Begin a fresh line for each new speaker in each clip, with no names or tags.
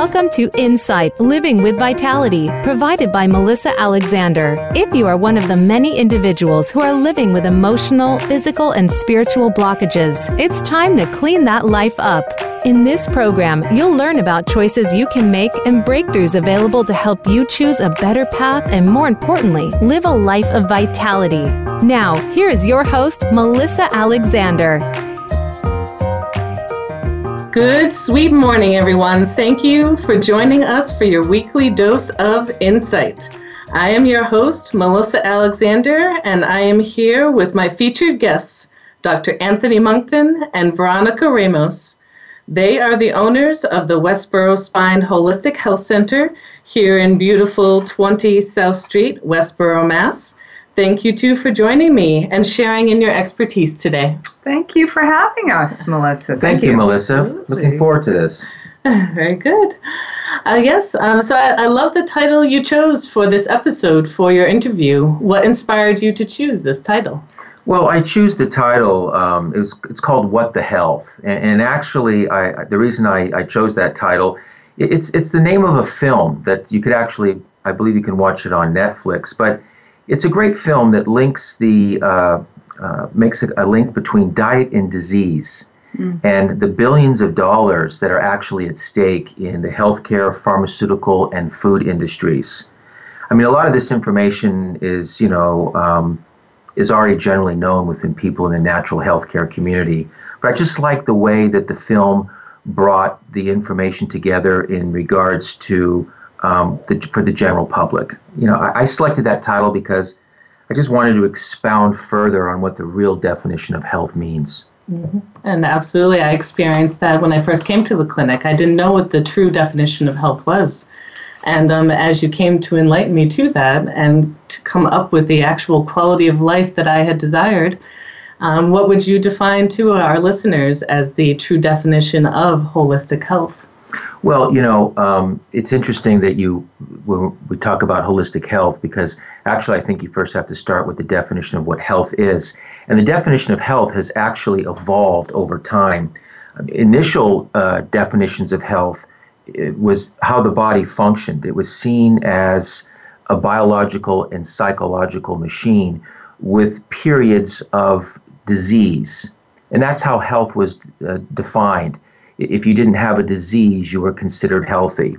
Welcome to Insight Living with Vitality, provided by Melissa Alexander. If you are one of the many individuals who are living with emotional, physical, and spiritual blockages, it's time to clean that life up. In this program, you'll learn about choices you can make and breakthroughs available to help you choose a better path and, more importantly, live a life of vitality. Now, here is your host, Melissa Alexander.
Good, sweet morning, everyone. Thank you for joining us for your weekly dose of insight. I am your host, Melissa Alexander, and I am here with my featured guests, Dr. Anthony Monkton and Veronica Ramos. They are the owners of the Westboro Spine Holistic Health Center here in beautiful 20 South Street, Westboro, Mass. Thank you too for joining me and sharing in your expertise today.
Thank you for having us, Melissa.
Thank, Thank you, you, Melissa. Absolutely. Looking forward to this.
Very good. Uh, yes, um, so I, I, love the title you chose for this episode for your interview. What inspired you to choose this title?
Well, I choose the title. Um, it was, it's called "What the Health," and, and actually, I, the reason I, I chose that title, it's it's the name of a film that you could actually, I believe, you can watch it on Netflix, but it's a great film that links the uh, uh, makes a, a, link between diet and disease, mm. and the billions of dollars that are actually at stake in the healthcare, pharmaceutical, and food industries. I mean, a lot of this information is, you know, um, is already generally known within people in the natural healthcare community. But I just like the way that the film brought the information together in regards to um, the, for the general public. You know, I, I, selected that title because I just wanted to expound further on what the real definition of health means.
Mm-hmm. And absolutely, I experienced that when I first came to the clinic. I didn't know what the true definition of health was. And um, as you came to enlighten me to that and to come up with the actual quality of life that I had desired, um, what would you define to our listeners as the true definition of holistic health?
Well, you know, um, it's interesting that you we talk about holistic health because actually I think you first have to start with the definition of what health is, and the definition of health has actually evolved over time. Initial uh, definitions of health was how the body functioned. It was seen as a biological and psychological machine with periods of disease, and that's how health was uh, defined if you didn't have a disease, you were considered healthy.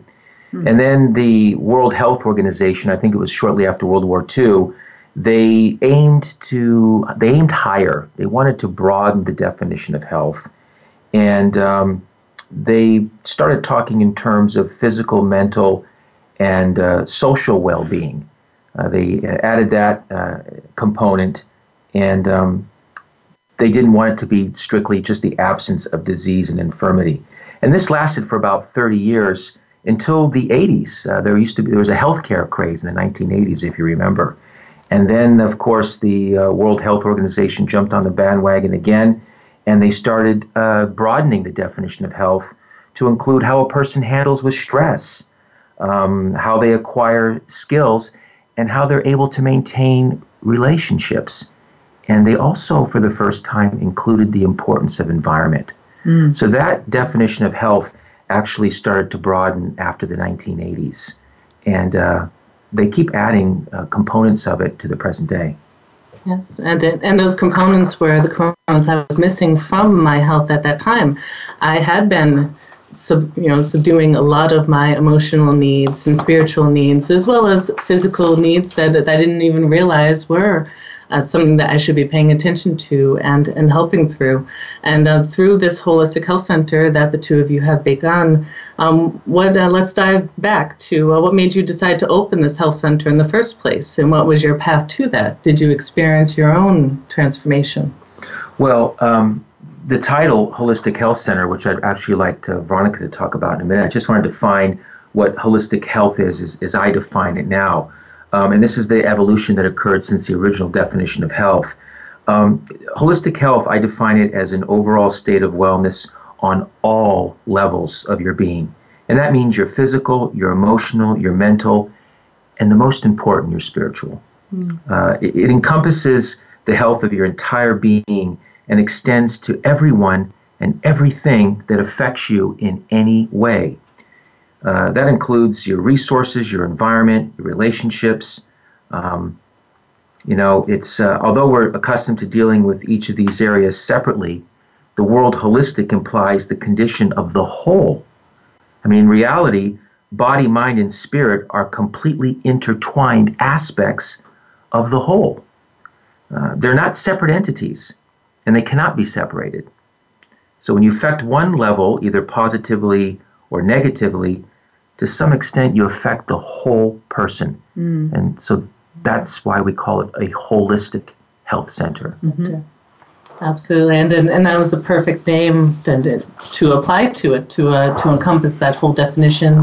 Hmm. And then the World Health Organization, I think it was shortly after World War II, they aimed to they aimed higher. They wanted to broaden the definition of health, and um, they started talking in terms of physical, mental, and uh, social well-being. Uh, they added that uh, component, and um, they didn't want it to be strictly just the absence of disease and infirmity. And this lasted for about 30 years until the 80s. Uh, there used to be there was a healthcare craze in the 1980s, if you remember. And then, of course, the uh, World Health Organization jumped on the bandwagon again, and they started uh, broadening the definition of health to include how a person handles with stress, um, how they acquire skills, and how they're able to maintain relationships. And they also, for the first time, included the importance of environment. Mm. So that definition of health actually started to broaden after the 1980s. And uh, they keep adding uh, components of it to the present day.
Yes, and and those components were the components I was missing from my health at that time. I had been sub, you know, subduing a lot of my emotional needs and spiritual needs, as well as physical needs that, that I didn't even realize were uh, something that I should be paying attention to and, and helping through. And uh, through this holistic health center that the two of you have begun, um, what uh, let's dive back to uh, what made you decide to open this health center in the first place, and what was your path to that? Did you experience your own transformation?
Well. Um, the title Holistic Health Center, which I'd actually like to, Veronica to talk about in a minute, I just wanted to define what holistic health is, as, as I define it now. Um, and this is the evolution that occurred since the original definition of health. Um, holistic health, I define it as an overall state of wellness on all levels of your being. And that means your physical, your emotional, your mental, and the most important, your spiritual. Mm. Uh, it, it encompasses the health of your entire being and extends to everyone and everything that affects you in any way. Uh, that includes your resources, your environment, your relationships. Um, you know, it's uh, although we're accustomed to dealing with each of these areas separately, the world holistic implies the condition of the whole. I mean, in reality, body, mind, and spirit are completely intertwined aspects of the whole. Uh, they're not separate entities, and they cannot be separated. So when you affect one level, either positively or negatively, to some extent you affect the whole person. Mm. And so that's why we call it a holistic health center. Mm-hmm.
Absolutely, and, and and that was the perfect name to, to apply to it to uh, to encompass that whole definition,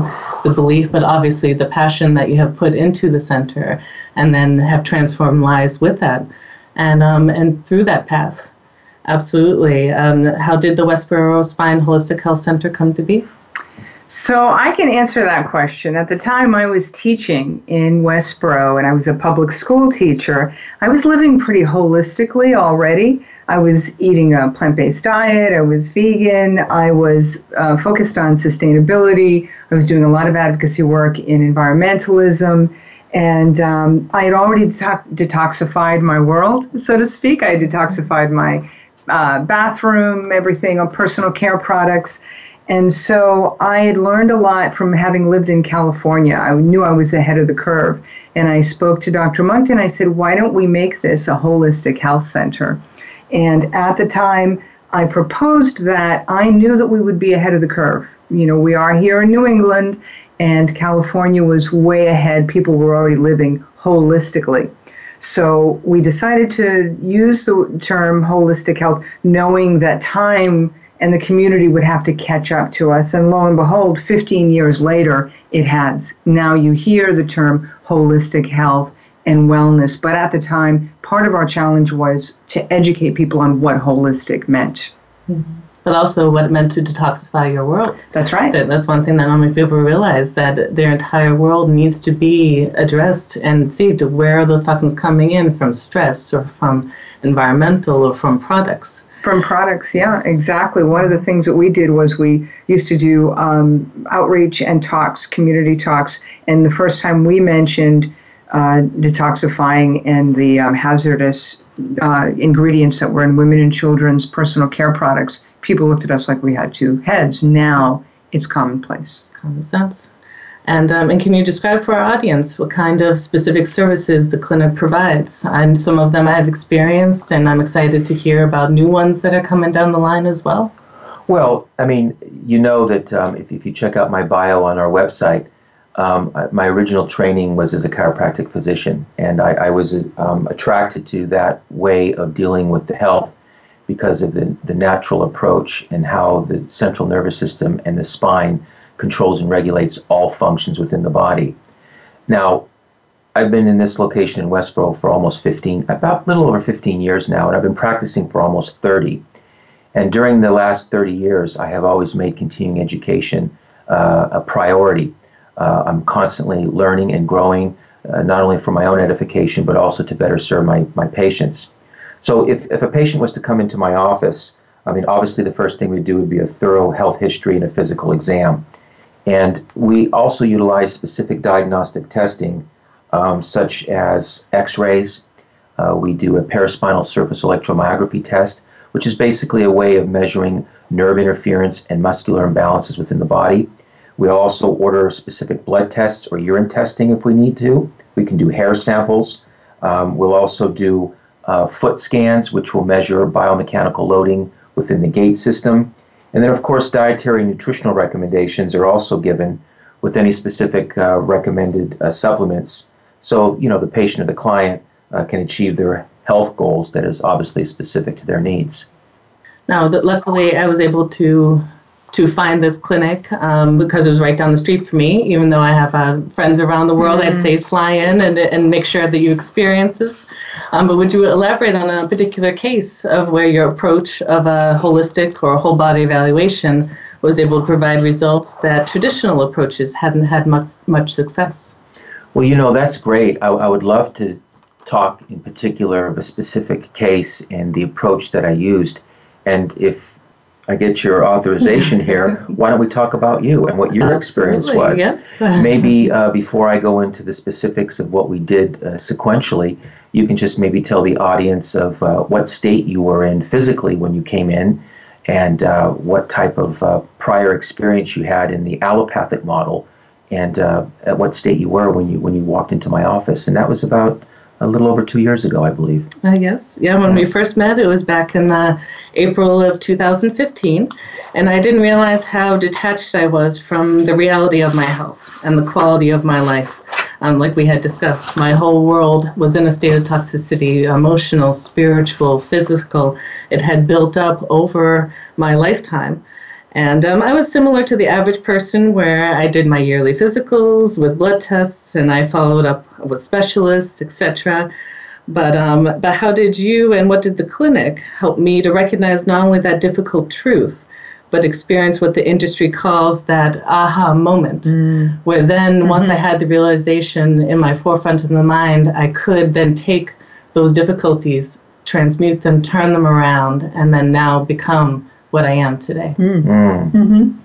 the belief, but obviously the passion that you have put into the center, and then have transformed lives with that, and um, and through that path, absolutely. Um, how did the Westboro Spine Holistic Health Center come to be?
So I can answer that question. At the time I was teaching in Westboro and I was a public school teacher, I was living pretty holistically already. I was eating a plant based diet, I was vegan, I was uh, focused on sustainability, I was doing a lot of advocacy work in environmentalism. And um, I had already detoxified my world, so to speak. I had detoxified my uh, bathroom, everything on personal care products. And so I had learned a lot from having lived in California. I knew I was ahead of the curve. And I spoke to Dr. Monkton. I said, why don't we make this a holistic health center? And at the time, I proposed that I knew that we would be ahead of the curve. You know, we are here in New England, and California was way ahead. People were already living holistically. So we decided to use the term holistic health, knowing that time and the community would have to catch up to us. And lo and behold, 15 years later, it has. Now you hear the term holistic health and wellness, but at the time, part of our challenge was to educate people on what holistic meant.
Mm-hmm. But also what it meant to detoxify your world.
That's right.
That, that's one thing that not many people realize that their entire world needs to be addressed and see to where are those toxins coming in from stress or from environmental or from products.
From products, yeah, exactly. One of the things that we did was we used to do um, outreach and talks, community talks, and the first time we mentioned uh, detoxifying and the um, hazardous uh, ingredients that were in women and children's personal care products, people looked at us like we had two heads. Now it's commonplace.
It's common sense. And, um, and can you describe for our audience what kind of specific services the clinic provides? And some of them I have experienced, and I'm excited to hear about new ones that are coming down the line as well.
Well, I mean, you know that um, if, if you check out my bio on our website, um, my original training was as a chiropractic physician, and I, I was um, attracted to that way of dealing with the health because of the, the natural approach and how the central nervous system and the spine controls and regulates all functions within the body. Now, I've been in this location in Westboro for almost 15, about little over 15 years now, and I've been practicing for almost 30. And during the last 30 years, I have always made continuing education uh, a priority. Uh, I'm constantly learning and growing, uh, not only for my own edification, but also to better serve my, my patients. So if, if a patient was to come into my office, I mean, obviously the first thing we'd do would be a thorough health history and a physical exam. And we also utilize specific diagnostic testing, um, such as x rays. Uh, we do a paraspinal surface electromyography test. which is basically a way of measuring nerve interference and muscular imbalances within the body. We also order specific blood tests or urine testing if we need to. We can do hair samples. Um, we'll also do uh, foot scans, which will measure biomechanical loading within the gait system. And then, of course, dietary and nutritional recommendations are also given with any specific uh, recommended uh, supplements. So, you know, the patient or the client uh, can achieve their health goals that is obviously specific to their needs.
Now, luckily, I was able to to find this clinic um, because it was right down the street for me. Even though I have uh, friends around the world, mm-hmm. I'd say fly in and, and make sure that you experience this. Um, but would you elaborate on a particular case of where your approach of a holistic or whole body evaluation was able to provide results that traditional approaches hadn't had much much success?
Well, you know that's great. I, I would love to talk in particular of a specific case and the approach that I used. And if I get your authorization here, why don't we talk about you and what your experience was?
Yes.
maybe uh, before I go into the specifics of what we did uh, sequentially, you can just maybe tell the audience of uh, what state you were in physically when you came in and uh, what type of uh, prior experience you had in the allopathic model and uh, at what state you were when you when you walked into my office. And that was about a little over two years ago, I believe.
I guess. Yeah, when we first met, it was back in uh, April of 2015. And I didn't realize how detached I was from the reality of my health and the quality of my life. Um, like we had discussed, my whole world was in a state of toxicity emotional, spiritual, physical. It had built up over my lifetime. And um, I was similar to the average person where I did my yearly physicals with blood tests and I followed up with specialists, etc. But, um, but how did you and what did the clinic help me to recognize not only that difficult truth, but experience what the industry calls that aha moment, mm. where then mm-hmm. once I had the realization in my forefront of the mind, I could then take those difficulties, transmute them, turn them around, and then now become what I am today. Mm.
Mm. Mm-hmm.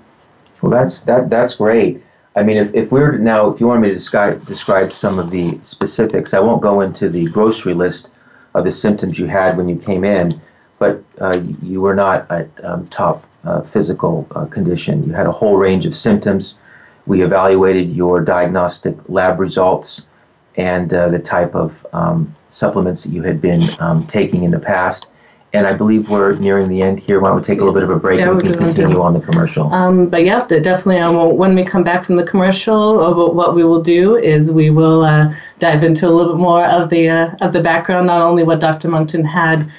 Well, that's that. That's great. I mean, if, if we were to now, if you want me to describe describe some of the specifics, I won't go into the grocery list of the symptoms you had when you came in, but uh, you were not at um, top uh, physical uh, condition. You had a whole range of symptoms. We evaluated your diagnostic lab results and uh, the type of um, supplements that you had been um, taking in the past and I believe we're nearing the end here. Why don't we take a little bit of a break
yeah,
and we can continue on the commercial?
Um, but yeah, definitely. Um, when we come back from the commercial, uh, what we will do is we will uh, dive into a little bit more of the uh, of the background, not only what Dr. Monkton had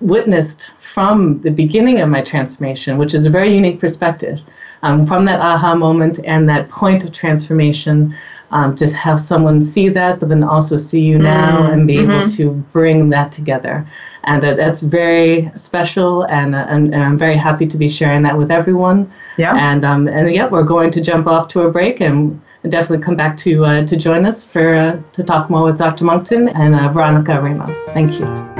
witnessed from the beginning of my transformation, which is a very unique perspective, um, from that aha moment and that point of transformation um, just have someone see that, but then also see you now mm, and be mm-hmm. able to bring that together. And uh, that's very special, and, uh, and, and, I'm very happy to be sharing that with everyone.
Yeah.
And um, and yeah, we're going to jump off to a break and definitely come back to uh, to join us for uh, to talk more with Dr. Monkton and uh, Veronica Ramos. Thank you.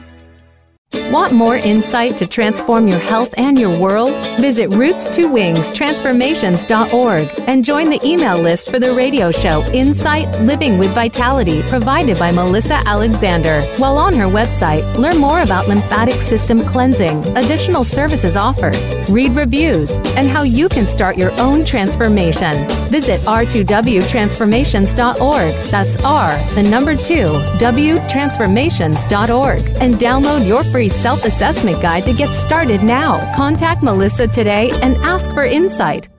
Want more insight to transform your health and your world? Visit roots2wings transformations.org and join the email list for the radio show Insight Living with Vitality provided by Melissa Alexander. While on her website, learn more about lymphatic system cleansing, additional services offered, read reviews, and how you can start your own transformation. Visit r2wtransformations.org. That's R, the number 2, W transformations.org and download your free free self assessment guide to get started now. Contact Melissa today and ask for insight.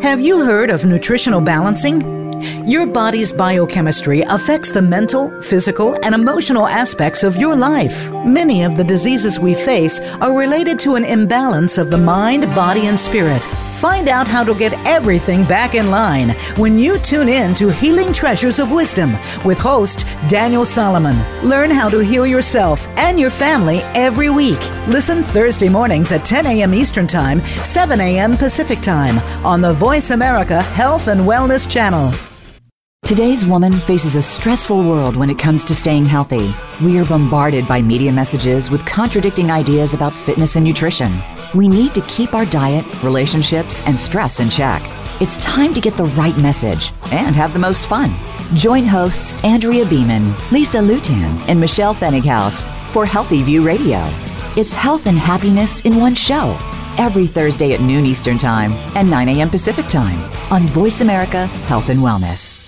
Have you heard of nutritional balancing? Your body's biochemistry affects the mental, physical, and emotional aspects of your life. Many of the diseases we face are related to an imbalance of the mind, body, and spirit. Find out how to get everything back in line when you tune in to Healing Treasures of Wisdom with host Daniel Solomon. Learn how to heal yourself and your family every week. Listen Thursday mornings at 10 a.m. Eastern Time, 7 a.m. Pacific Time on the Voice America Health and Wellness Channel.
Today's woman faces a stressful world when it comes to staying healthy. We are bombarded by media messages with contradicting ideas about fitness and nutrition. We need to keep our diet, relationships, and stress in check. It's time to get the right message and have the most fun. Join hosts Andrea Beeman, Lisa Lutan, and Michelle Fennighaus for Healthy View Radio. It's health and happiness in one show every Thursday at noon Eastern Time and 9 a.m. Pacific Time on Voice America Health and Wellness.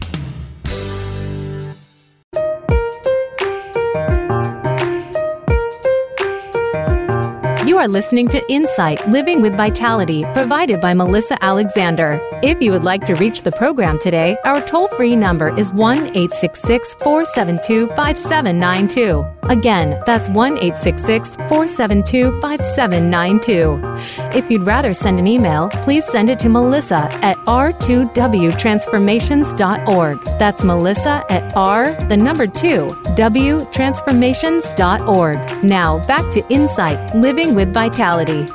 Are listening to Insight Living with Vitality, provided by Melissa Alexander. If you would like to reach the program today, our toll free number is 1 866 472 5792. Again, that's 1 866 472 5792. If you'd rather send an email, please send it to melissa at r2wtransformations.org. That's melissa at r, the number 2, w transformations.org. Now, back to Insight Living with Vitality.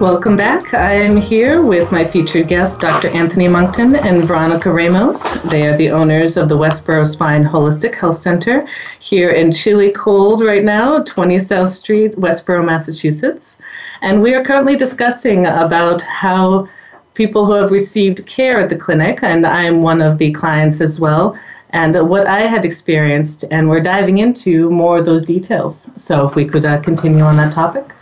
Welcome back. I am here with my featured guests, Dr. Anthony Monkton and Veronica Ramos. They are the owners of the Westboro Spine Holistic Health Center here in chilly cold right now, 20 South Street, Westboro, Massachusetts. And we are currently discussing about how people who have received care at the clinic, and I'm one of the clients as well, and what I had experienced, and we're diving into more of those details. So if we could uh, continue on that topic.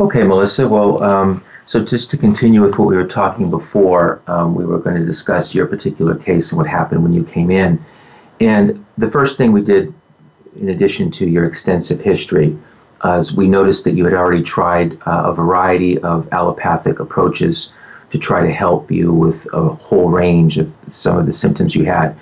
Okay, Melissa. Well, um, so just to continue with what we were talking before, um, we were going to discuss your particular case and what happened when you came in. And the first thing we did, in addition to your extensive history, is we noticed that you had already tried uh, a variety of allopathic approaches to try to help you with a whole range of some of the symptoms you had.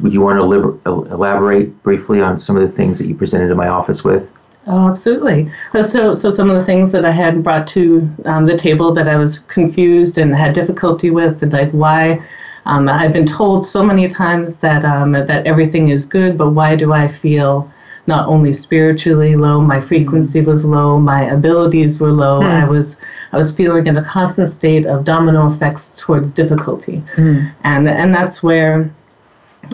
Would you want to elaborate briefly on some of the things that you presented in my office with?
Oh, absolutely. Uh, so, so some of the things that I had brought to um, the table that I was confused and had difficulty with, and like why um, I've been told so many times that um, that everything is good, but why do I feel not only spiritually low, my frequency was low, my abilities were low. Mm. I was I was feeling in a constant state of domino effects towards difficulty, mm. and and that's where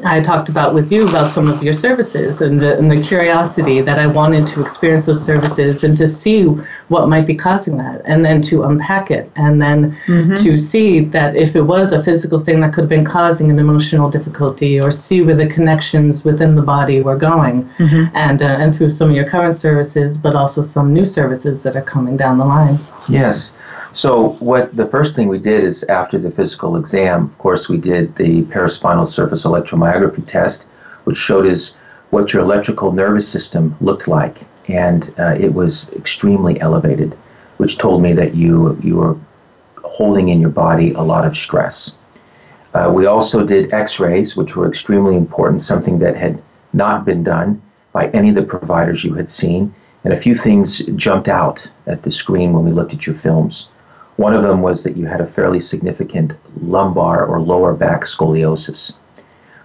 I talked about with you about some of your services and the, and the curiosity that I wanted to experience those services and to see what might be causing that, and then to unpack it, and then mm-hmm. to see that if it was a physical thing that could have been causing an emotional difficulty, or see where the connections within the body were going, mm-hmm. and uh, and through some of your current services, but also some new services that are coming down the line.
Yes. So, what the first thing we did is after the physical exam, of course, we did the paraspinal surface electromyography test, which showed us what your electrical nervous system looked like, and uh, it was extremely elevated, which told me that you you were holding in your body a lot of stress. Uh, we also did X-rays, which were extremely important, something that had not been done by any of the providers you had seen, and a few things jumped out at the screen when we looked at your films. One of them was that you had a fairly significant lumbar or lower back scoliosis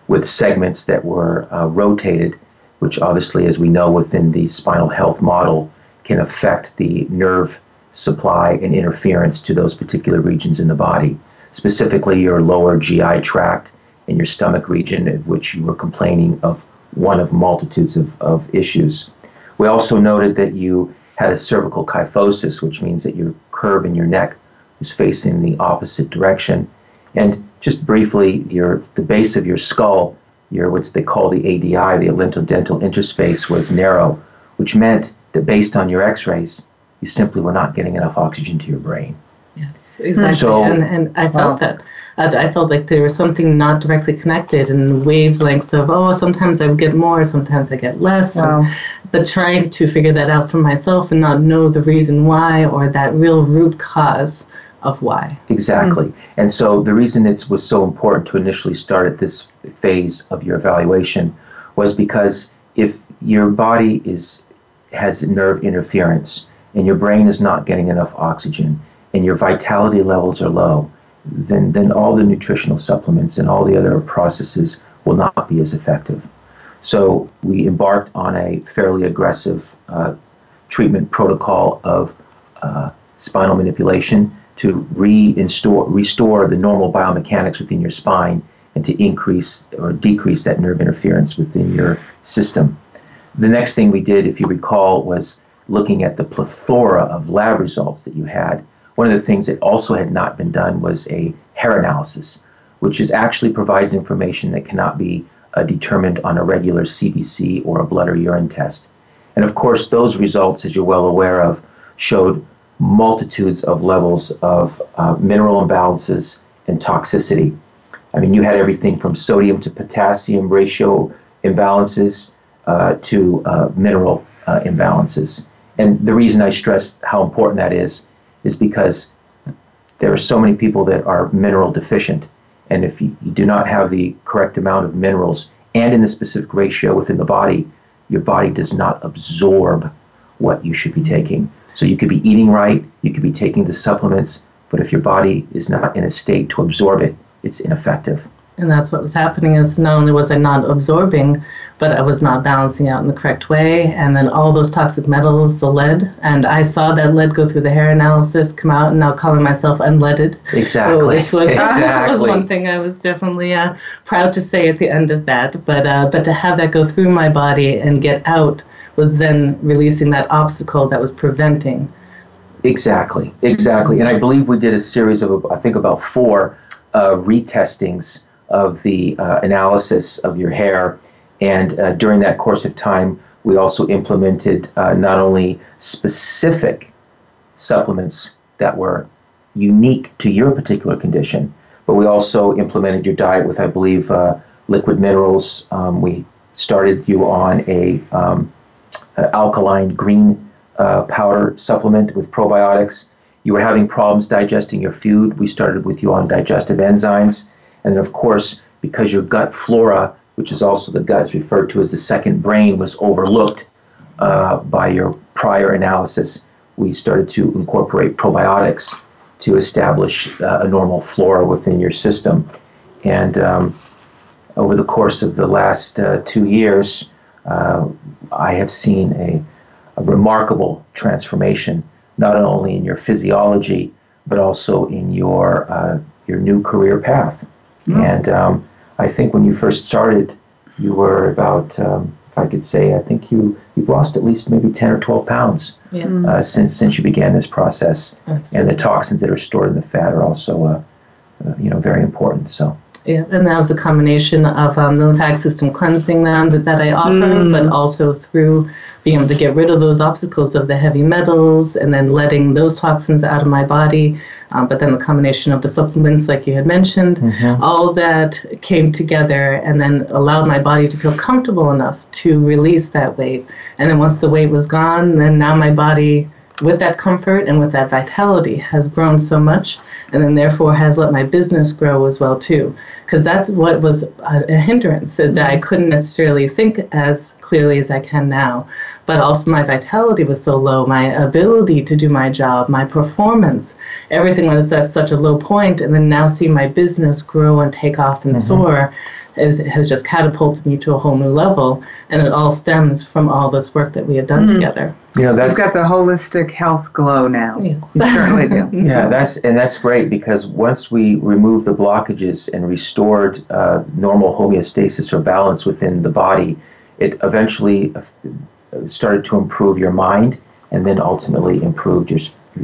with segments that were uh, rotated, which obviously, as we know within the spinal health model, can affect the nerve supply and interference to those particular regions in the body, specifically your lower GI tract and your stomach region, in which you were complaining of one of multitudes of, of issues. We also noted that you had a cervical kyphosis, which means that your curve in your neck was facing the opposite direction. And just briefly, your the base of your skull, your what they call the ADI, the dental interspace, was narrow, which meant that based on your X-rays, you simply were not getting enough oxygen to your brain.
Yes, exactly. So, and, and I felt that. I felt like there was something not directly connected in wavelengths of, oh, sometimes I get more, sometimes I get less. Wow. And, but trying to figure that out for myself and not know the reason why or that real root cause of why.
Exactly. Mm. And so the reason it was so important to initially start at this phase of your evaluation was because if your body is has nerve interference and your brain is not getting enough oxygen and your vitality levels are low, then then all the nutritional supplements and all the other processes will not be as effective. So we embarked on a fairly aggressive uh, treatment protocol of uh, spinal manipulation to reinstore, restore the normal biomechanics within your spine and to increase or decrease that nerve interference within your system. The next thing we did, if you recall, was looking at the plethora of lab results that you had. One of the things that also had not been done was a hair analysis, which is actually provides information that cannot be uh, determined on a regular CBC or a blood or urine test. And of course, those results, as you're well aware of, showed multitudes of levels of uh, mineral imbalances and toxicity. I mean, you had everything from sodium to potassium ratio imbalances uh, to uh, mineral uh, imbalances. And the reason I stress how important that is is because there are so many people that are mineral deficient. And if you, you do not have the correct amount of minerals and in the specific ratio within the body, your body does not absorb what you should be taking. So you could be eating right, you could be taking the supplements, but if your body is not in a state to absorb it, it's ineffective.
And that's what was happening is not only was I not absorbing, but I was not balancing out in the correct way. And then all those toxic metals, the lead, and I saw that lead go through the hair analysis, come out, and now calling myself unleaded.
Exactly.
Which was,
exactly.
was one thing I was definitely uh, proud to say at the end of that. But uh, but to have that go through my body and get out was then releasing that obstacle that was preventing.
Exactly, exactly. And I believe we did a series of, I think, about four uh, retestings of the uh, analysis of your hair. And uh, during that course of time, we also implemented uh, not only specific supplements that were unique to your particular condition, but we also implemented your diet with, I believe, uh, liquid minerals. Um, we started you on a um, alkaline green uh, powder supplement with probiotics. You were having problems digesting your food. We started with you on digestive enzymes. And then, of course, because your gut flora, which is also the gut is referred to as the second brain, was overlooked uh, by your prior analysis, we started to incorporate probiotics to establish uh, a normal flora within your system. And um, over the course of the last uh, two years, uh, I have seen a, a remarkable transformation, not only in your physiology, but also in your, uh, your new career path. Mm. And um, I think when you first started, you were about, um, if I could say, I think you you've lost at least maybe ten or twelve pounds yes. uh, since since you began this process. Absolutely. And the toxins that are stored in the fat are also, uh, uh, you know, very important. So.
Yeah, and that was a combination of um, the lymphatic system cleansing that, that I offer, mm. but also through being able to get rid of those obstacles of the heavy metals and then letting those toxins out of my body. Um, but then the combination of the supplements, like you had mentioned, mm-hmm. all that came together and then allowed my body to feel comfortable enough to release that weight. And then once the weight was gone, then now my body with that comfort and with that vitality has grown so much and then therefore has let my business grow as well too. Because that's what was a, a hindrance that i couldn't necessarily think as clearly as i can now. But also my vitality was so low my ability to do my job my performance everything was at such a low point and then now see my business grow and take off and mm-hmm. soar is, has just catapulted me to a whole new level. And it all stems from all this work that we have done mm. together.
You know, that's, You've got the holistic health glow now.
Yes.
You certainly do.
yeah, that's and that's great because once we removed the blockages and restored uh, normal homeostasis or balance within the body, it eventually uh, started to improve your mind and then ultimately improved your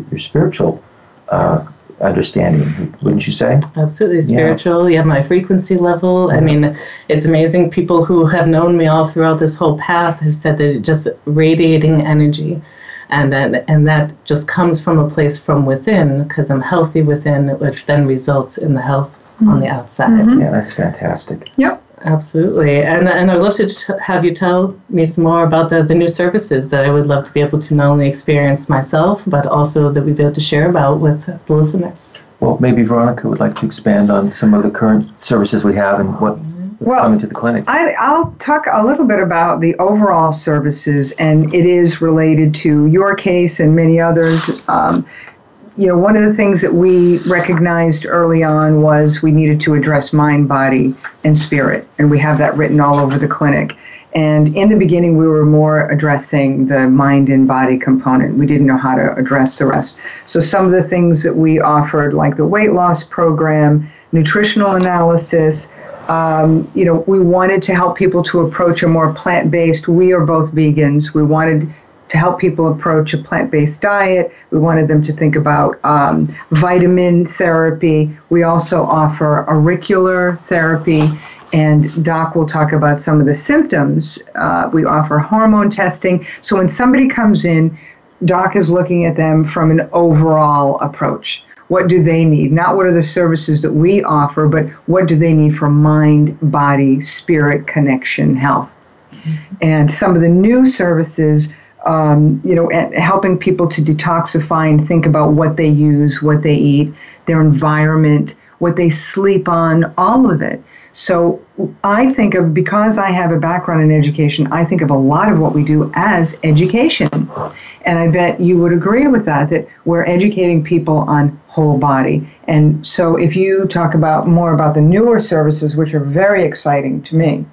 your spiritual uh, understanding, wouldn't you say?
Absolutely spiritual. Yeah. Have my frequency level. I mean, it's amazing. People who have known me all throughout this whole path have said that just radiating energy. And then, and that just comes from a place from within because I'm healthy within, which then results in the health mm-hmm. on the outside.
Mm-hmm. Yeah, that's fantastic.
Yep.
Absolutely. And, and I'd love to t- have you tell me some more about the, the new services that I would love to be able to not only experience myself, but also that we'd be able to share about with the listeners.
Well, maybe Veronica would like to expand on some of the current services we have and what, what's well, coming to the clinic.
I, I'll talk a little bit about the overall services, and it is related to your case and many others. Um, you know, one of the things that we recognized early on was we needed to address mind, body, and spirit, and we have that written all over the clinic. And in the beginning, we were more addressing the mind and body component. We didn't know how to address the rest. So, some of the things that we offered, like the weight loss program, nutritional analysis, um, you know, we wanted to help people to approach a more plant based. We are both vegans. We wanted to help people approach a plant based diet. We wanted them to think about um, vitamin therapy. We also offer auricular therapy. And Doc will talk about some of the symptoms. Uh, we offer hormone testing. So when somebody comes in, Doc is looking at them from an overall approach. What do they need? Not what are the services that we offer, but what do they need for mind, body, spirit connection, health? And some of the new services um, you know, helping people to detoxify and think about what they use, what they eat, their environment, what they sleep on, all of it. So I think of, because I have a background in education, I think of a lot of what we do as education. And I bet you would agree with that, that we're educating people on whole body. And so if you talk about more about the newer services, which are very exciting to me.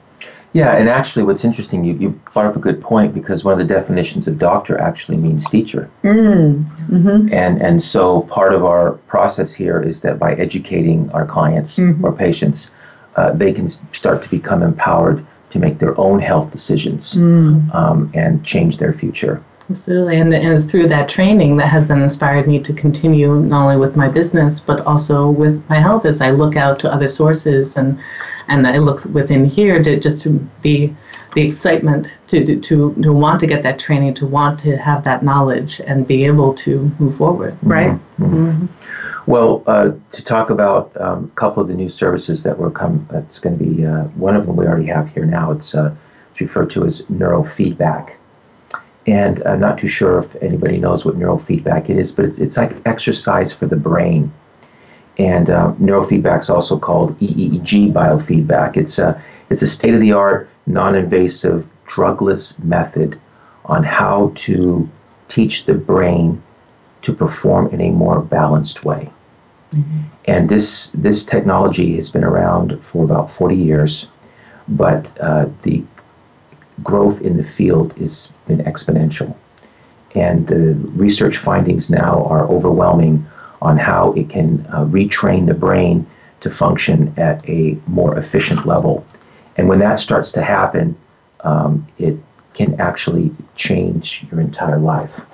Yeah, and actually, what's interesting, you, you brought up a good point because one of the definitions of doctor actually means teacher.
Mm. Mm-hmm.
And, and so part of our process here is that by educating our clients mm-hmm. or patients, uh, they can start to become empowered to make their own health decisions mm. um, and change their future.
Absolutely, and, and it's through that training that has then inspired me to continue not only with my business but also with my health as I look out to other sources and and I look within here to just to be the excitement to, to, to, to want to get that training, to want to have that knowledge and be able to move forward.
Right.
Mm-hmm. Mm-hmm. Well, uh, to talk about um, a couple of the new services that we're come, it's going to be uh, one of them we already have here now. It's, uh, it's referred to as neurofeedback. And I'm not too sure if anybody knows what neurofeedback it is, but it's, it's like exercise for the brain. And uh, neurofeedback is also called EEG biofeedback. It's a, it's a state of the art, non invasive, drugless method on how to teach the brain to perform in a more balanced way. Mm-hmm. And this, this technology has been around for about 40 years, but uh, the growth in the field has been exponential. And the research findings now are overwhelming on how it can uh, retrain the brain to function at a more efficient level. And when that starts to happen, um, it can actually change your entire life.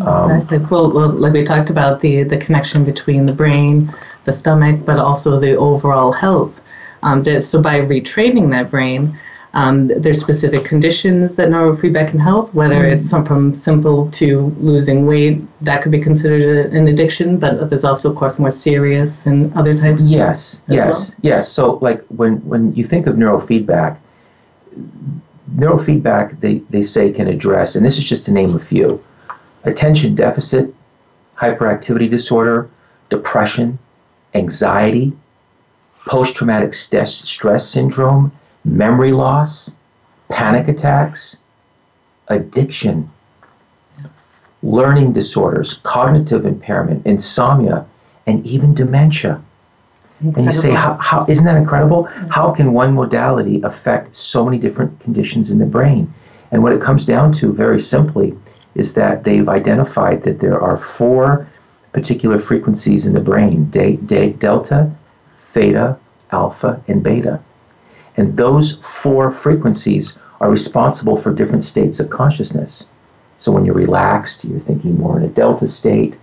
Um, exactly. Well, like we talked about the, the connection between the brain, the stomach, but also the overall health. Um, so by retraining that brain, um, there's specific conditions that neurofeedback can help, whether mm. it's from simple to losing weight, that could be considered an addiction, but there's also, of course, more serious and other types.
Yes, yes, well. yes. So, like when, when you think of neurofeedback, neurofeedback, they, they say, can address, and this is just to name a few attention deficit, hyperactivity disorder, depression, anxiety, post traumatic stress, stress syndrome memory loss, panic attacks, addiction, learning disorders, cognitive impairment, insomnia, and even dementia. Incredible. And you say, how, how, isn't that incredible? Yes. How can one modality affect so many different conditions in the brain? And what it comes down to, very simply, is that they've identified that there are four particular frequencies in the brain de- de- delta, theta, alpha, and beta. And those four frequencies are responsible for different states of consciousness. So when you're relaxed, you're thinking more in a delta state.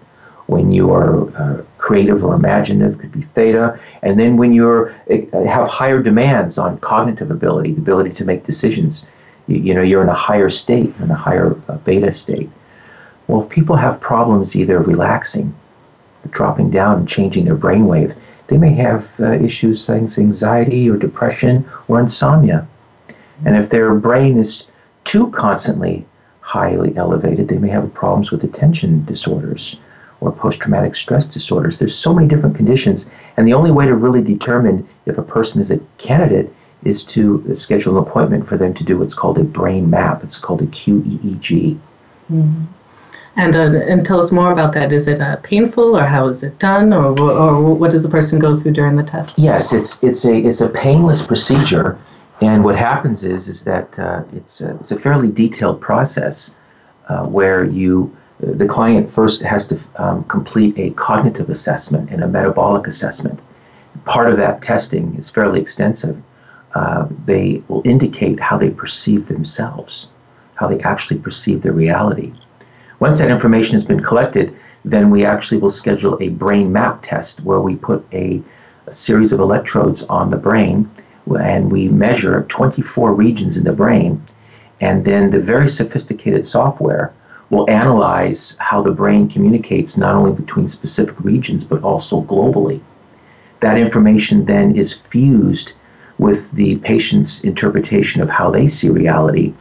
When you are uh, creative or imaginative, could be theta. And then when you uh, have higher demands on cognitive ability, the ability to make decisions, you, you know, you're in a higher state, in a higher uh, beta state. Well, if people have problems either relaxing, dropping down and changing their brainwave, they may have uh, issues like anxiety or depression or insomnia. And if their brain is too constantly highly elevated, they may have problems with attention disorders or post traumatic stress disorders. There's so many different conditions, and the only way to really determine if a person is a candidate is to schedule an appointment for them to do what's called a brain map. It's called a QEEG.
Mm-hmm. And, uh, and tell us more about that. Is it uh, painful, or how is it done, or, or what does the person go through during the test?
Yes, it's it's a it's a painless procedure, And what happens is is that uh, it's a, it's a fairly detailed process uh, where you the client first has to um, complete a cognitive assessment and a metabolic assessment. Part of that testing is fairly extensive. Uh, they will indicate how they perceive themselves, how they actually perceive their reality. Once that information has been collected, then we actually will schedule a brain map test where we put a, a series of electrodes on the brain and we measure 24 regions in the brain. And then the very sophisticated software will analyze how the brain communicates not only between specific regions but also globally. That information then is fused with the patient's interpretation of how they see reality,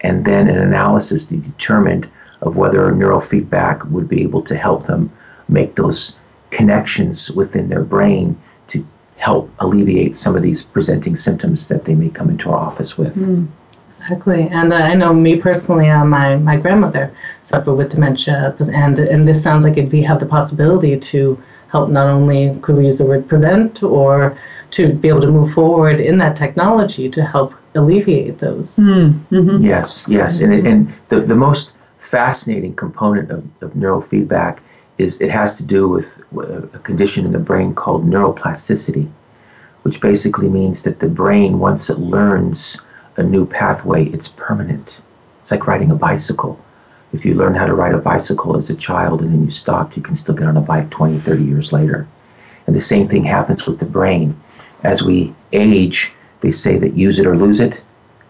and then an analysis to determine of whether neurofeedback would be able to help them make those connections within their brain to help alleviate some of these presenting symptoms that they may come into our office with. Mm.
Exactly, and uh, I know me personally. Uh, my my grandmother suffered with dementia, and and this sounds like it we have the possibility to help not only could we use the word prevent or to be able to move forward in that technology to help alleviate those.
Mm-hmm. Yes, yes, mm-hmm. and and the the most fascinating component of, of neurofeedback is it has to do with a condition in the brain called neuroplasticity, which basically means that the brain once it learns a new pathway, it's permanent. It's like riding a bicycle. If you learn how to ride a bicycle as a child and then you stop, you can still get on a bike 20, 30 years later. And the same thing happens with the brain. As we age, they say that use it or lose it.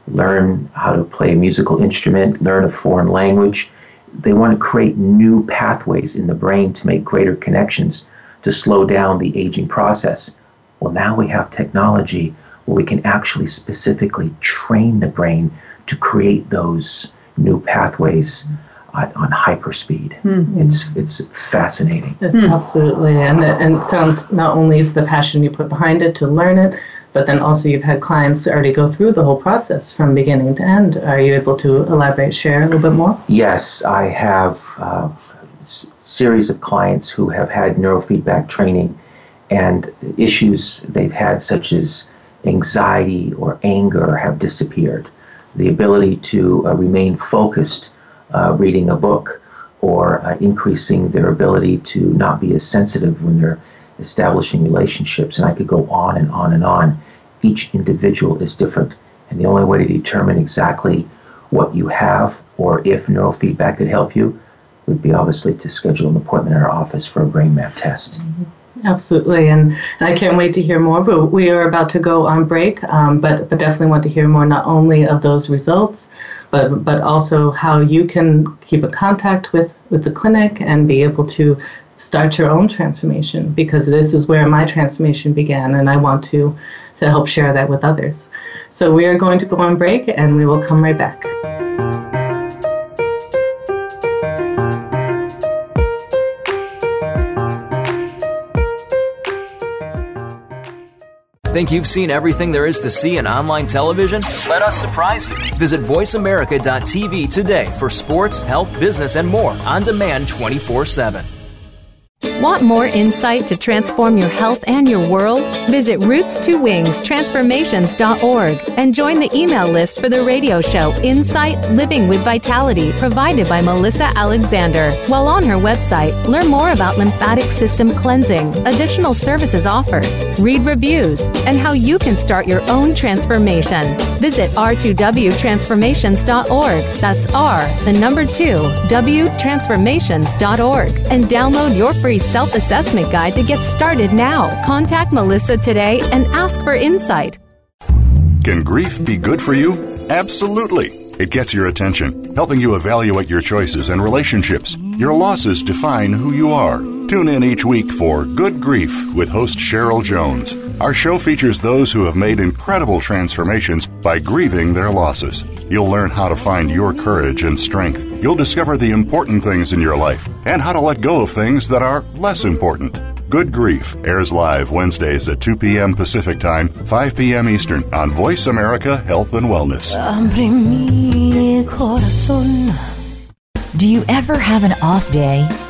Learn how to play a musical instrument, learn a foreign language. They want to create new pathways in the brain to make greater connections to slow down the aging process. Well, now we have technology where we can actually specifically train the brain to create those new pathways on, on hyperspeed. Mm-hmm. It's it's fascinating.
Mm. Absolutely, and it, and it sounds not only the passion you put behind it to learn it, but then also you've had clients already go through the whole process from beginning to end. Are you able to elaborate, share a little bit more?
Yes, I have uh, a series of clients who have had neurofeedback training and issues they've had, such as anxiety or anger have disappeared. The ability to uh, remain focused uh, reading a book or uh, increasing their ability to not be as sensitive when they're establishing relationships. And I could go on and on and on. Each individual is different. And the only way to determine exactly what you have or if neurofeedback could help you would be obviously to schedule an appointment in our office for a brain map test. Mm-hmm.
Absolutely, and, and I can't wait to hear more. But we are about to go on break, um, but but definitely want to hear more not only of those results, but but also how you can keep in contact with with the clinic and be able to start your own transformation because this is where my transformation began, and I want to to help share that with others. So we are going to go on break, and we will come right back.
Think you've seen everything there is to see in online television? Let us surprise you. Visit VoiceAmerica.tv today for sports, health, business, and more on demand 24 7.
Want more insight to transform your health and your world? Visit roots2wings transformations.org and join the email list for the radio show Insight Living with Vitality provided by Melissa Alexander. While on her website, learn more about lymphatic system cleansing, additional services offered, read reviews, and how you can start your own transformation. Visit r2wtransformations.org. That's R, the number 2, W transformations.org and download your free self assessment guide to get started now. Contact Melissa today and ask for insight.
Can grief be good for you? Absolutely. It gets your attention, helping you evaluate your choices and relationships. Your losses define who you are. Tune in each week for Good Grief with host Cheryl Jones. Our show features those who have made incredible transformations by grieving their losses. You'll learn how to find your courage and strength. You'll discover the important things in your life and how to let go of things that are less important. Good Grief airs live Wednesdays at 2 p.m. Pacific Time, 5 p.m. Eastern on Voice America Health and Wellness.
Do you ever have an off day?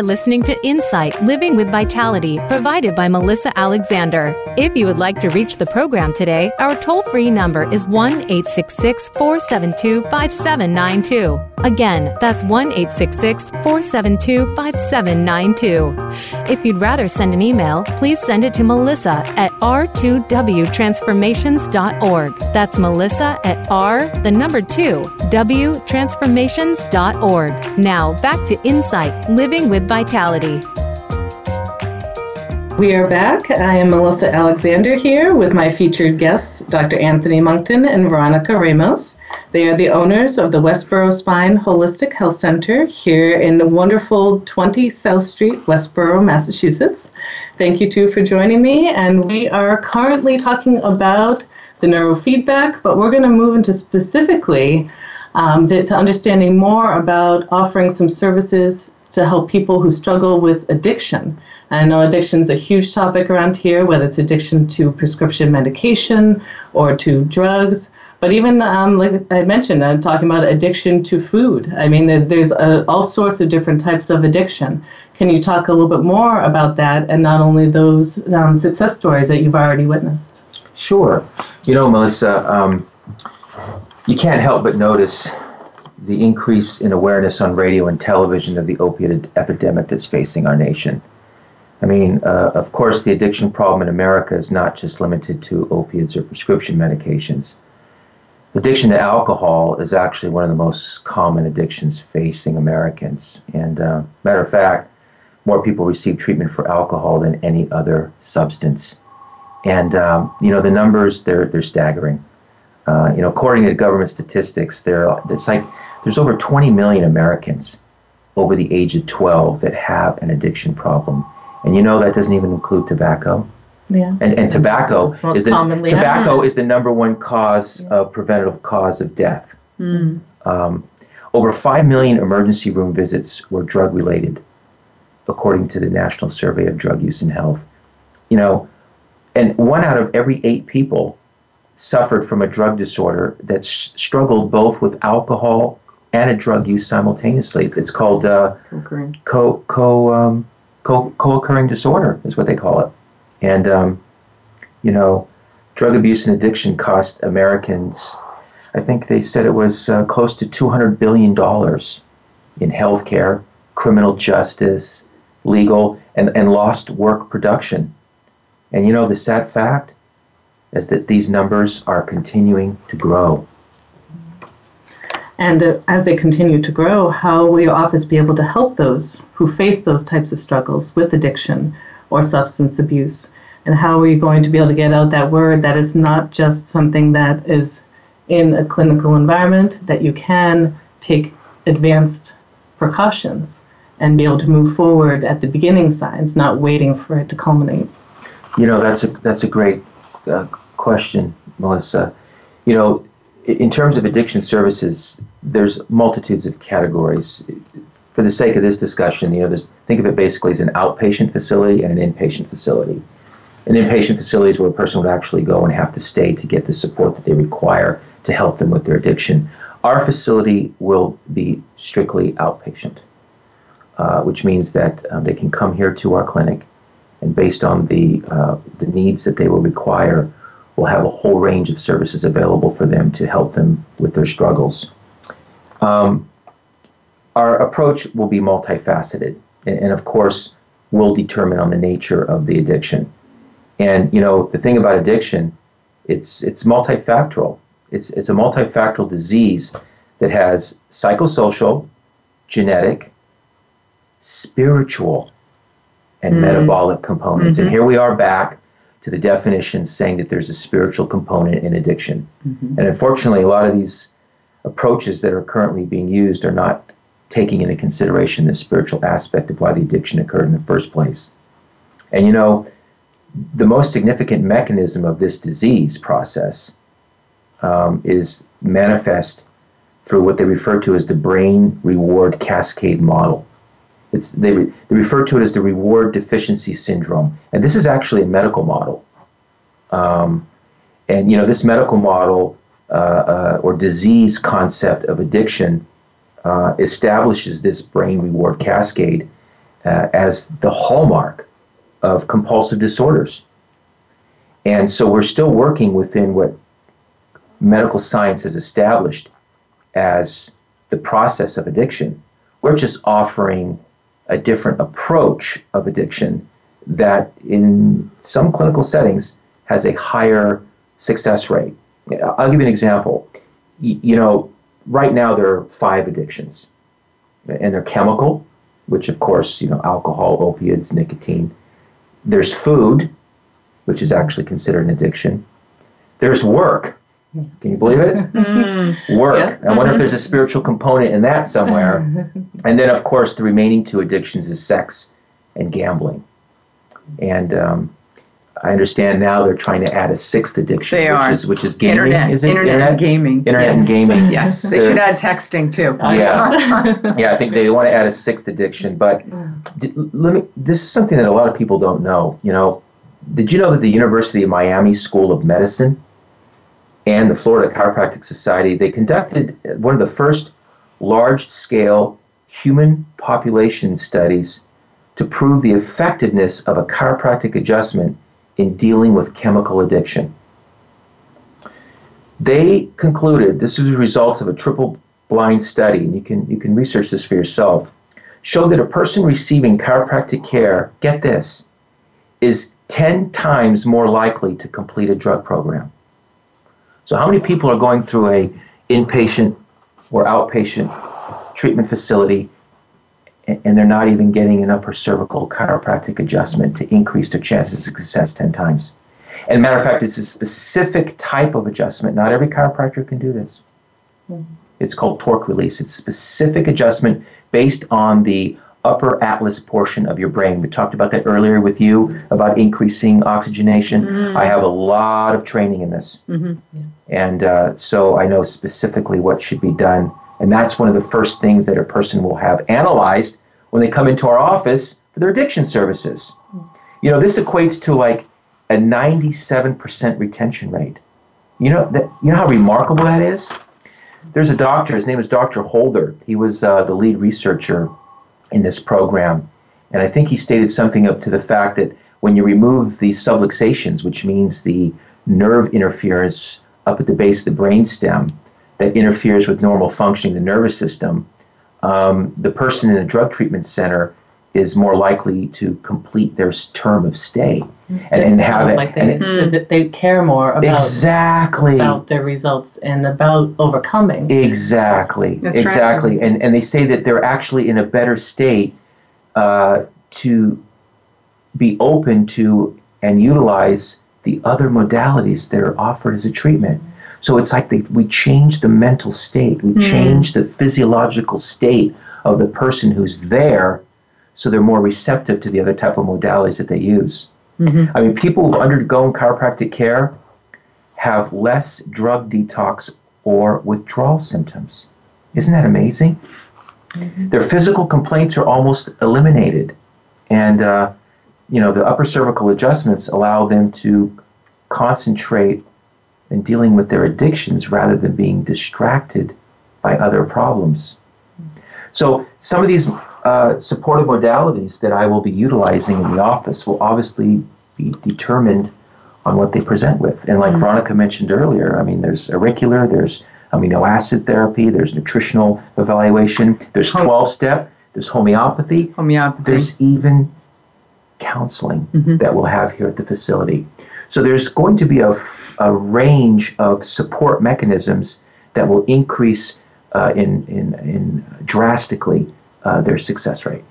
Are listening to Insight Living with Vitality, provided by Melissa Alexander. If you would like to reach the program today, our toll free number is 1 866 472 5792. Again, that's 1 866 472 5792. If you'd rather send an email, please send it to Melissa at r2wtransformations.org. That's Melissa at r, the number 2, w transformations.org. Now, back to Insight Living with Vitality.
We are back. I am Melissa Alexander here with my featured guests, Dr. Anthony Monkton and Veronica Ramos. They are the owners of the Westboro Spine Holistic Health Center here in the wonderful 20 South Street, Westboro, Massachusetts. Thank you two for joining me. And we are currently talking about the neurofeedback, but we're going to move into specifically um, to, to understanding more about offering some services to help people who struggle with addiction. I know addiction is a huge topic around here, whether it's addiction to prescription medication or to drugs. But even, um, like I mentioned, I'm talking about addiction to food. I mean, there's uh, all sorts of different types of addiction. Can you talk a little bit more about that and not only those um, success stories that you've already witnessed?
Sure. You know, Melissa, um, you can't help but notice the increase in awareness on radio and television of the opiate epidemic that's facing our nation. I mean, uh, of course, the addiction problem in America is not just limited to opiates or prescription medications. Addiction to alcohol is actually one of the most common addictions facing Americans. And uh, matter of fact, more people receive treatment for alcohol than any other substance. And um, you know the numbers they're they're staggering. Uh, you know, according to government statistics, there it's like there's over 20 million Americans over the age of 12 that have an addiction problem. And you know that doesn't even include tobacco.
Yeah.
And, and tobacco is the tobacco is the number one cause yeah. of preventative cause of death.
Mm.
Um, over five million emergency room visits were drug related, according to the National Survey of Drug Use and Health. You know, and one out of every eight people suffered from a drug disorder that sh- struggled both with alcohol and a drug use simultaneously. It's, it's called uh, co co um, co co-occurring disorder is what they call it. And um, you know, drug abuse and addiction cost Americans. I think they said it was uh, close to 200 billion dollars in healthcare, criminal justice, legal, and, and lost work production. And you know, the sad fact is that these numbers are continuing to grow.
And uh, as they continue to grow, how will your office be able to help those who face those types of struggles with addiction or substance abuse? And how are you going to be able to get out that word that is not just something that is in a clinical environment, that you can take advanced precautions and be able to move forward at the beginning signs, not waiting for it to culminate?
You know, that's a, that's a great uh, question, Melissa. You know, in terms of addiction services, there's multitudes of categories. For the sake of this discussion, you know, think of it basically as an outpatient facility and an inpatient facility. An inpatient facility is where a person would actually go and have to stay to get the support that they require to help them with their addiction. Our facility will be strictly outpatient, uh, which means that uh, they can come here to our clinic, and based on the uh, the needs that they will require, we'll have a whole range of services available for them to help them with their struggles. Um, our approach will be multifaceted, and, and of course, will determine on the nature of the addiction. And you know, the thing about addiction, it's it's multifactorial. It's it's a multifactorial disease that has psychosocial, genetic, spiritual, and mm. metabolic components. Mm-hmm. And here we are back to the definition saying that there's a spiritual component in addiction. Mm-hmm. And unfortunately, a lot of these approaches that are currently being used are not taking into consideration the spiritual aspect of why the addiction occurred in the first place. And you know, the most significant mechanism of this disease process um, is manifest through what they refer to as the brain reward cascade model. It's, they, re, they refer to it as the reward deficiency syndrome. And this is actually a medical model. Um, and, you know, this medical model uh, uh, or disease concept of addiction uh, establishes this brain reward cascade uh, as the hallmark of compulsive disorders. And so we're still working within what medical science has established as the process of addiction. We're just offering a different approach of addiction that, in some clinical settings, has a higher success rate. I'll give you an example. You know, right now there are five addictions, and they're chemical, which of course, you know, alcohol, opiates, nicotine. There's food, which is actually considered an addiction. There's work, can you believe it? Mm. Work. Yeah. I wonder if there's a spiritual component in that somewhere. and then, of course, the remaining two addictions is sex and gambling. And um, I understand now they're trying to add a sixth addiction,
they
which
are.
is which is gaming.
Internet,
is it?
internet, internet and gaming.
Internet
yes.
and gaming.
yes, they should add texting too.
yeah, yeah. I think they want to add a sixth addiction. But d- let me. This is something that a lot of people don't know. You know, did you know that the University of Miami School of Medicine and the Florida Chiropractic Society, they conducted one of the first large scale human population studies to prove the effectiveness of a chiropractic adjustment in dealing with chemical addiction. They concluded this was the result of a triple blind study, and you can, you can research this for yourself, showed that a person receiving chiropractic care, get this, is 10 times more likely to complete a drug program. So how many people are going through a inpatient or outpatient treatment facility and they're not even getting an upper cervical chiropractic adjustment to increase their chances of success 10 times. And matter of fact, it's a specific type of adjustment. Not every chiropractor can do this. Mm-hmm. It's called torque release. It's a specific adjustment based on the upper atlas portion of your brain. We talked about that earlier with you about increasing oxygenation. Mm-hmm. I have a lot of training in this. Mm-hmm. Yes. And uh, so I know specifically what should be done. And that's one of the first things that a person will have analyzed when they come into our office for their addiction services. You know, this equates to like a 97% retention rate. You know that you know how remarkable that is? There's a doctor, his name is Dr. Holder. He was uh, the lead researcher in this program. And I think he stated something up to the fact that when you remove the subluxations, which means the nerve interference up at the base of the brainstem that interferes with normal functioning of the nervous system, um, the person in a drug treatment center is more likely to complete their term of stay
and, and have it. like they, and, they, they care more about
exactly
about their results and about overcoming.
Exactly, That's exactly, right. and and they say that they're actually in a better state uh, to be open to and utilize the other modalities that are offered as a treatment. So it's like they, we change the mental state, we mm change the physiological state of the person who's there so they're more receptive to the other type of modalities that they use. Mm-hmm. I mean, people who've undergone chiropractic care have less drug detox or withdrawal symptoms. Isn't that amazing? Mm-hmm. Their physical complaints are almost eliminated. And, uh, you know, the upper cervical adjustments allow them to concentrate in dealing with their addictions rather than being distracted by other problems. So some of these uh, supportive modalities that I will be utilizing in the office will obviously be determined on what they present with. And like mm-hmm. Veronica mentioned earlier, I mean, there's auricular, there's amino acid therapy, there's nutritional evaluation, there's 12 step, there's homeopathy,
homeopathy.
there's even counseling mm-hmm. that we'll have here at the facility. So there's going to be a, a range of support mechanisms that will increase uh, in, in, in drastically uh, their success rate.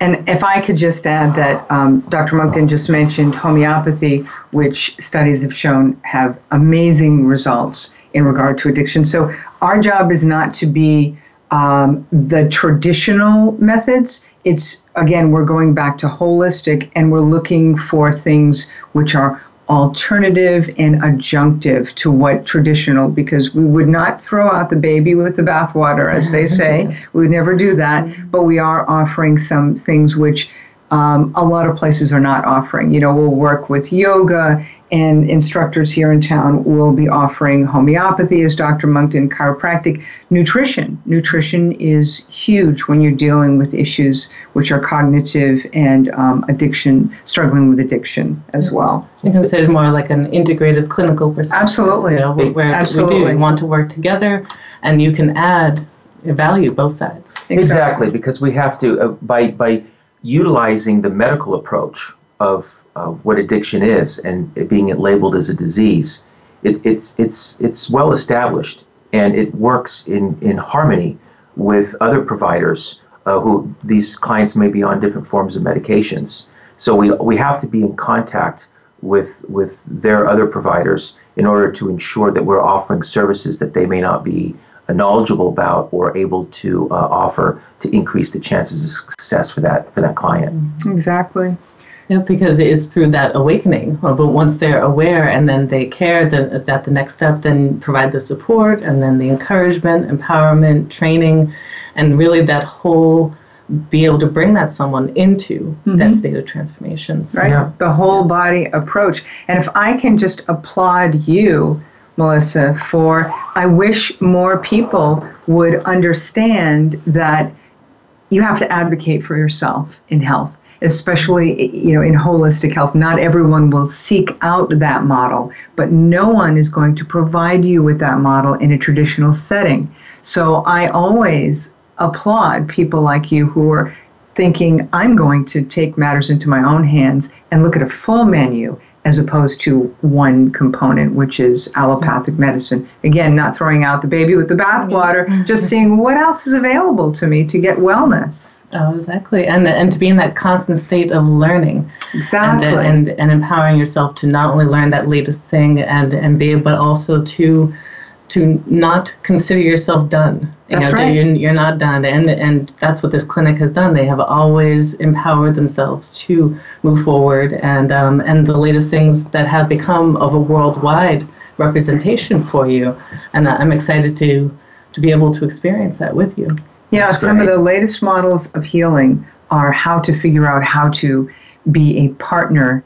And if I could just add that um, Dr. Monkton just mentioned homeopathy, which studies have shown have amazing results in regard to addiction. So our job is not to be um, the traditional methods. It's again, we're going back to holistic and we're looking for things which are alternative and adjunctive to what traditional, because we would not throw out the baby with the bathwater, as they say. we would never do that, but we are offering some things which um, a lot of places are not offering. You know, we'll work with yoga and instructors here in town will be offering homeopathy, as Dr. Monkton, chiropractic, nutrition. Nutrition is huge when you're dealing with issues which are cognitive and um, addiction, struggling with addiction as well.
You can say it's more like an integrated clinical perspective.
Absolutely.
You know, where
Absolutely.
we do want to work together, and you can add value both sides.
Exactly, exactly because we have to uh, by by utilizing the medical approach of what addiction is and it being labeled as a disease, it, it's it's it's well established and it works in in harmony with other providers uh, who these clients may be on different forms of medications. So we we have to be in contact with with their other providers in order to ensure that we're offering services that they may not be knowledgeable about or able to uh, offer to increase the chances of success for that for that client.
Exactly.
Yeah, because it's through that awakening. But once they're aware and then they care, then that the next step then provide the support and then the encouragement, empowerment, training, and really that whole be able to bring that someone into mm-hmm. that state of transformation.
So, right, yeah. the whole yes. body approach. And if I can just applaud you, Melissa, for I wish more people would understand that you have to advocate for yourself in health especially you know in holistic health. Not everyone will seek out that model but no one is going to provide you with that model in a traditional setting. So i always applaud people like you who are thinking i'm going to take matters into my own hands and look at a full menu as opposed to one component, which is allopathic mm-hmm. medicine. Again, not throwing out the baby with the bathwater, mm-hmm. just mm-hmm. seeing what else is available to me to get wellness.
Oh, exactly, and and to be in that constant state of learning,
exactly,
and and, and empowering yourself to not only learn that latest thing and and be, but also to to not consider yourself done.
you
know,
right.
You're, you're not done, and and that's what this clinic has done. They have always empowered themselves to move forward, and um, and the latest things that have become of a worldwide representation for you, and I'm excited to to be able to experience that with you.
Yeah, that's some great. of the latest models of healing are how to figure out how to be a partner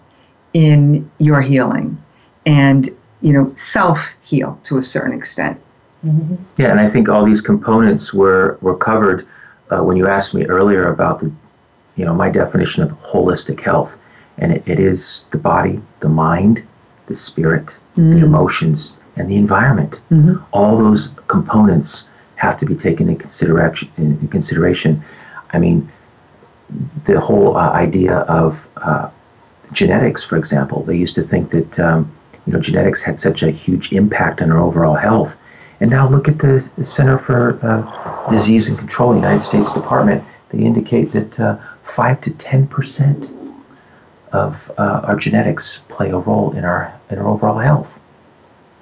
in your healing, and you know, self heal to a certain extent.
Mm-hmm. Yeah, and I think all these components were were covered uh, when you asked me earlier about the, you know, my definition of holistic health, and it, it is the body, the mind, the spirit, mm-hmm. the emotions, and the environment. Mm-hmm. All those components have to be taken in consideration. In, in consideration, I mean, the whole uh, idea of uh, genetics, for example, they used to think that. Um, you know, genetics had such a huge impact on our overall health. And now look at the Center for uh, Disease and Control, the United States Department. They indicate that uh, 5 to 10 percent of uh, our genetics play a role in our in our overall health.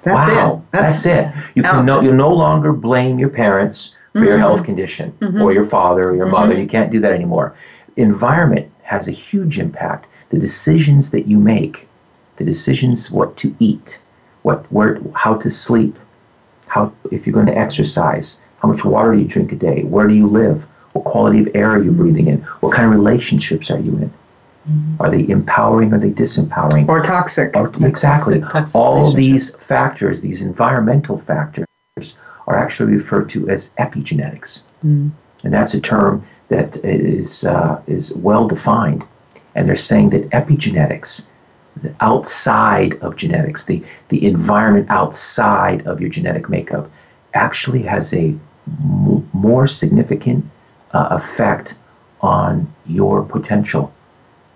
That's
wow, it. That's, that's it. You can no, you no longer blame your parents for mm-hmm. your health condition mm-hmm. or your father or your mm-hmm. mother. You can't do that anymore. Environment has a huge impact. The decisions that you make the decisions what to eat, what where how to sleep, how if you're going to exercise, how much water do you drink a day, where do you live, what quality of air are you breathing in, what kind of relationships are you in. Mm-hmm. Are they empowering? Are they disempowering?
Or toxic?
Or, exactly. Toxic, toxic All these factors, these environmental factors, are actually referred to as epigenetics, mm. and that's a term that is uh, is well defined. And they're saying that epigenetics outside of genetics, the, the environment outside of your genetic makeup, actually has a m- more significant uh, effect on your potential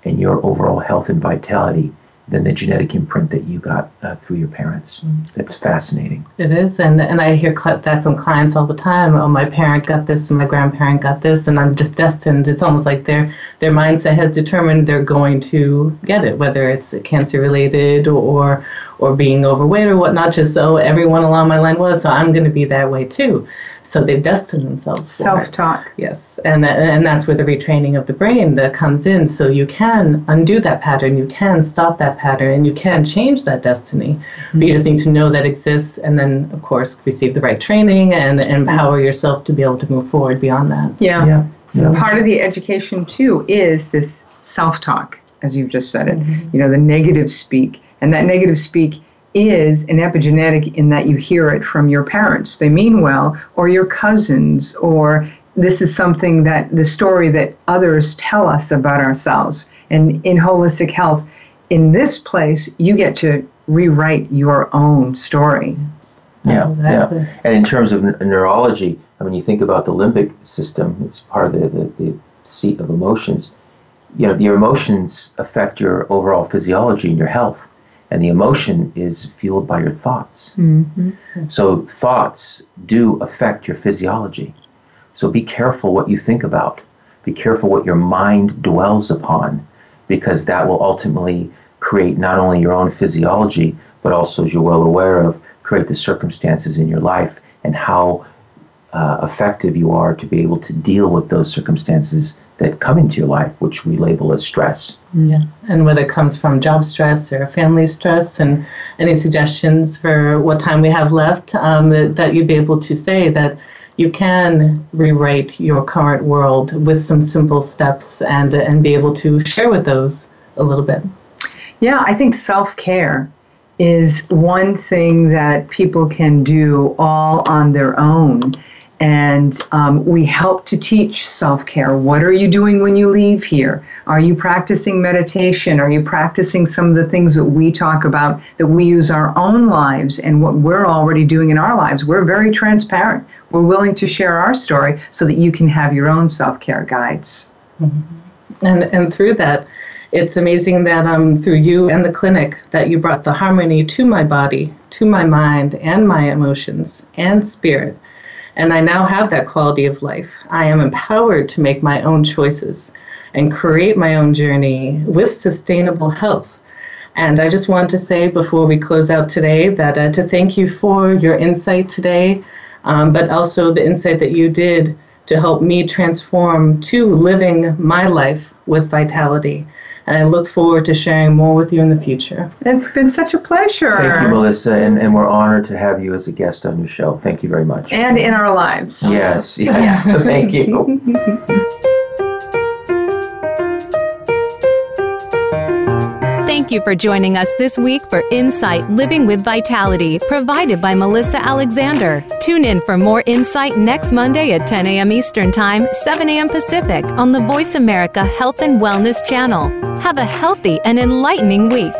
and your overall health and vitality than the genetic imprint that you got uh, through your parents. Mm. That's fascinating.
It is, and and I hear cl- that from clients all the time. Oh, my parent got this, and my grandparent got this, and I'm just destined. It's almost like their their mindset has determined they're going to get it, whether it's cancer related or or being overweight or whatnot. Just so everyone along my line was, so I'm going to be that way too. So they've destined themselves for
self-talk.
It. Yes, and that, and that's where the retraining of the brain that comes in. So you can undo that pattern, you can stop that pattern, and you can change that destiny. Mm-hmm. But you just need to know that exists, and then of course receive the right training and, and empower yourself to be able to move forward beyond that.
Yeah. yeah. So yeah. part of the education too is this self-talk, as you've just said it. Mm-hmm. You know, the negative speak, and that negative speak is an epigenetic in that you hear it from your parents. They mean well, or your cousins, or this is something that the story that others tell us about ourselves. And in holistic health, in this place, you get to rewrite your own story.
Yeah, exactly. yeah. And in terms of neurology, I mean, you think about the limbic system, it's part of the, the, the seat of emotions. You know, your emotions affect your overall physiology and your health and the emotion is fueled by your thoughts. Mm-hmm. So thoughts do affect your physiology. So be careful what you think about. Be careful what your mind dwells upon, because that will ultimately create not only your own physiology, but also, as you're well aware of, create the circumstances in your life and how uh, effective you are to be able to deal with those circumstances that come into your life, which we label as stress.
Yeah, and whether it comes from job stress or family stress, and any suggestions for what time we have left, um, that, that you'd be able to say that you can rewrite your current world with some simple steps and and be able to share with those a little bit.
Yeah, I think self care is one thing that people can do all on their own and um, we help to teach self care. What are you doing when you leave here? Are you practicing meditation? Are you practicing some of the things that we talk about that we use our own lives and what we're already doing in our lives? We're very transparent. We're willing to share our story so that you can have your own self care guides.
Mm-hmm. And, and through that, it's amazing that um, through you and the clinic that you brought the harmony to my body, to my mind, and my emotions and spirit and I now have that quality of life. I am empowered to make my own choices and create my own journey with sustainable health. And I just want to say before we close out today that uh, to thank you for your insight today, um, but also the insight that you did to help me transform to living my life with vitality and I look forward to sharing more with you in the future.
It's been such a pleasure.
Thank you, Melissa, and, and we're honored to have you as a guest on your show. Thank you very much.
And in our lives.
Yes, yes. Thank you.
Thank you for joining us this week for Insight Living with Vitality, provided by Melissa Alexander. Tune in for more insight next Monday at 10 a.m. Eastern Time, 7 a.m. Pacific on the Voice America Health and Wellness channel. Have a healthy and enlightening week.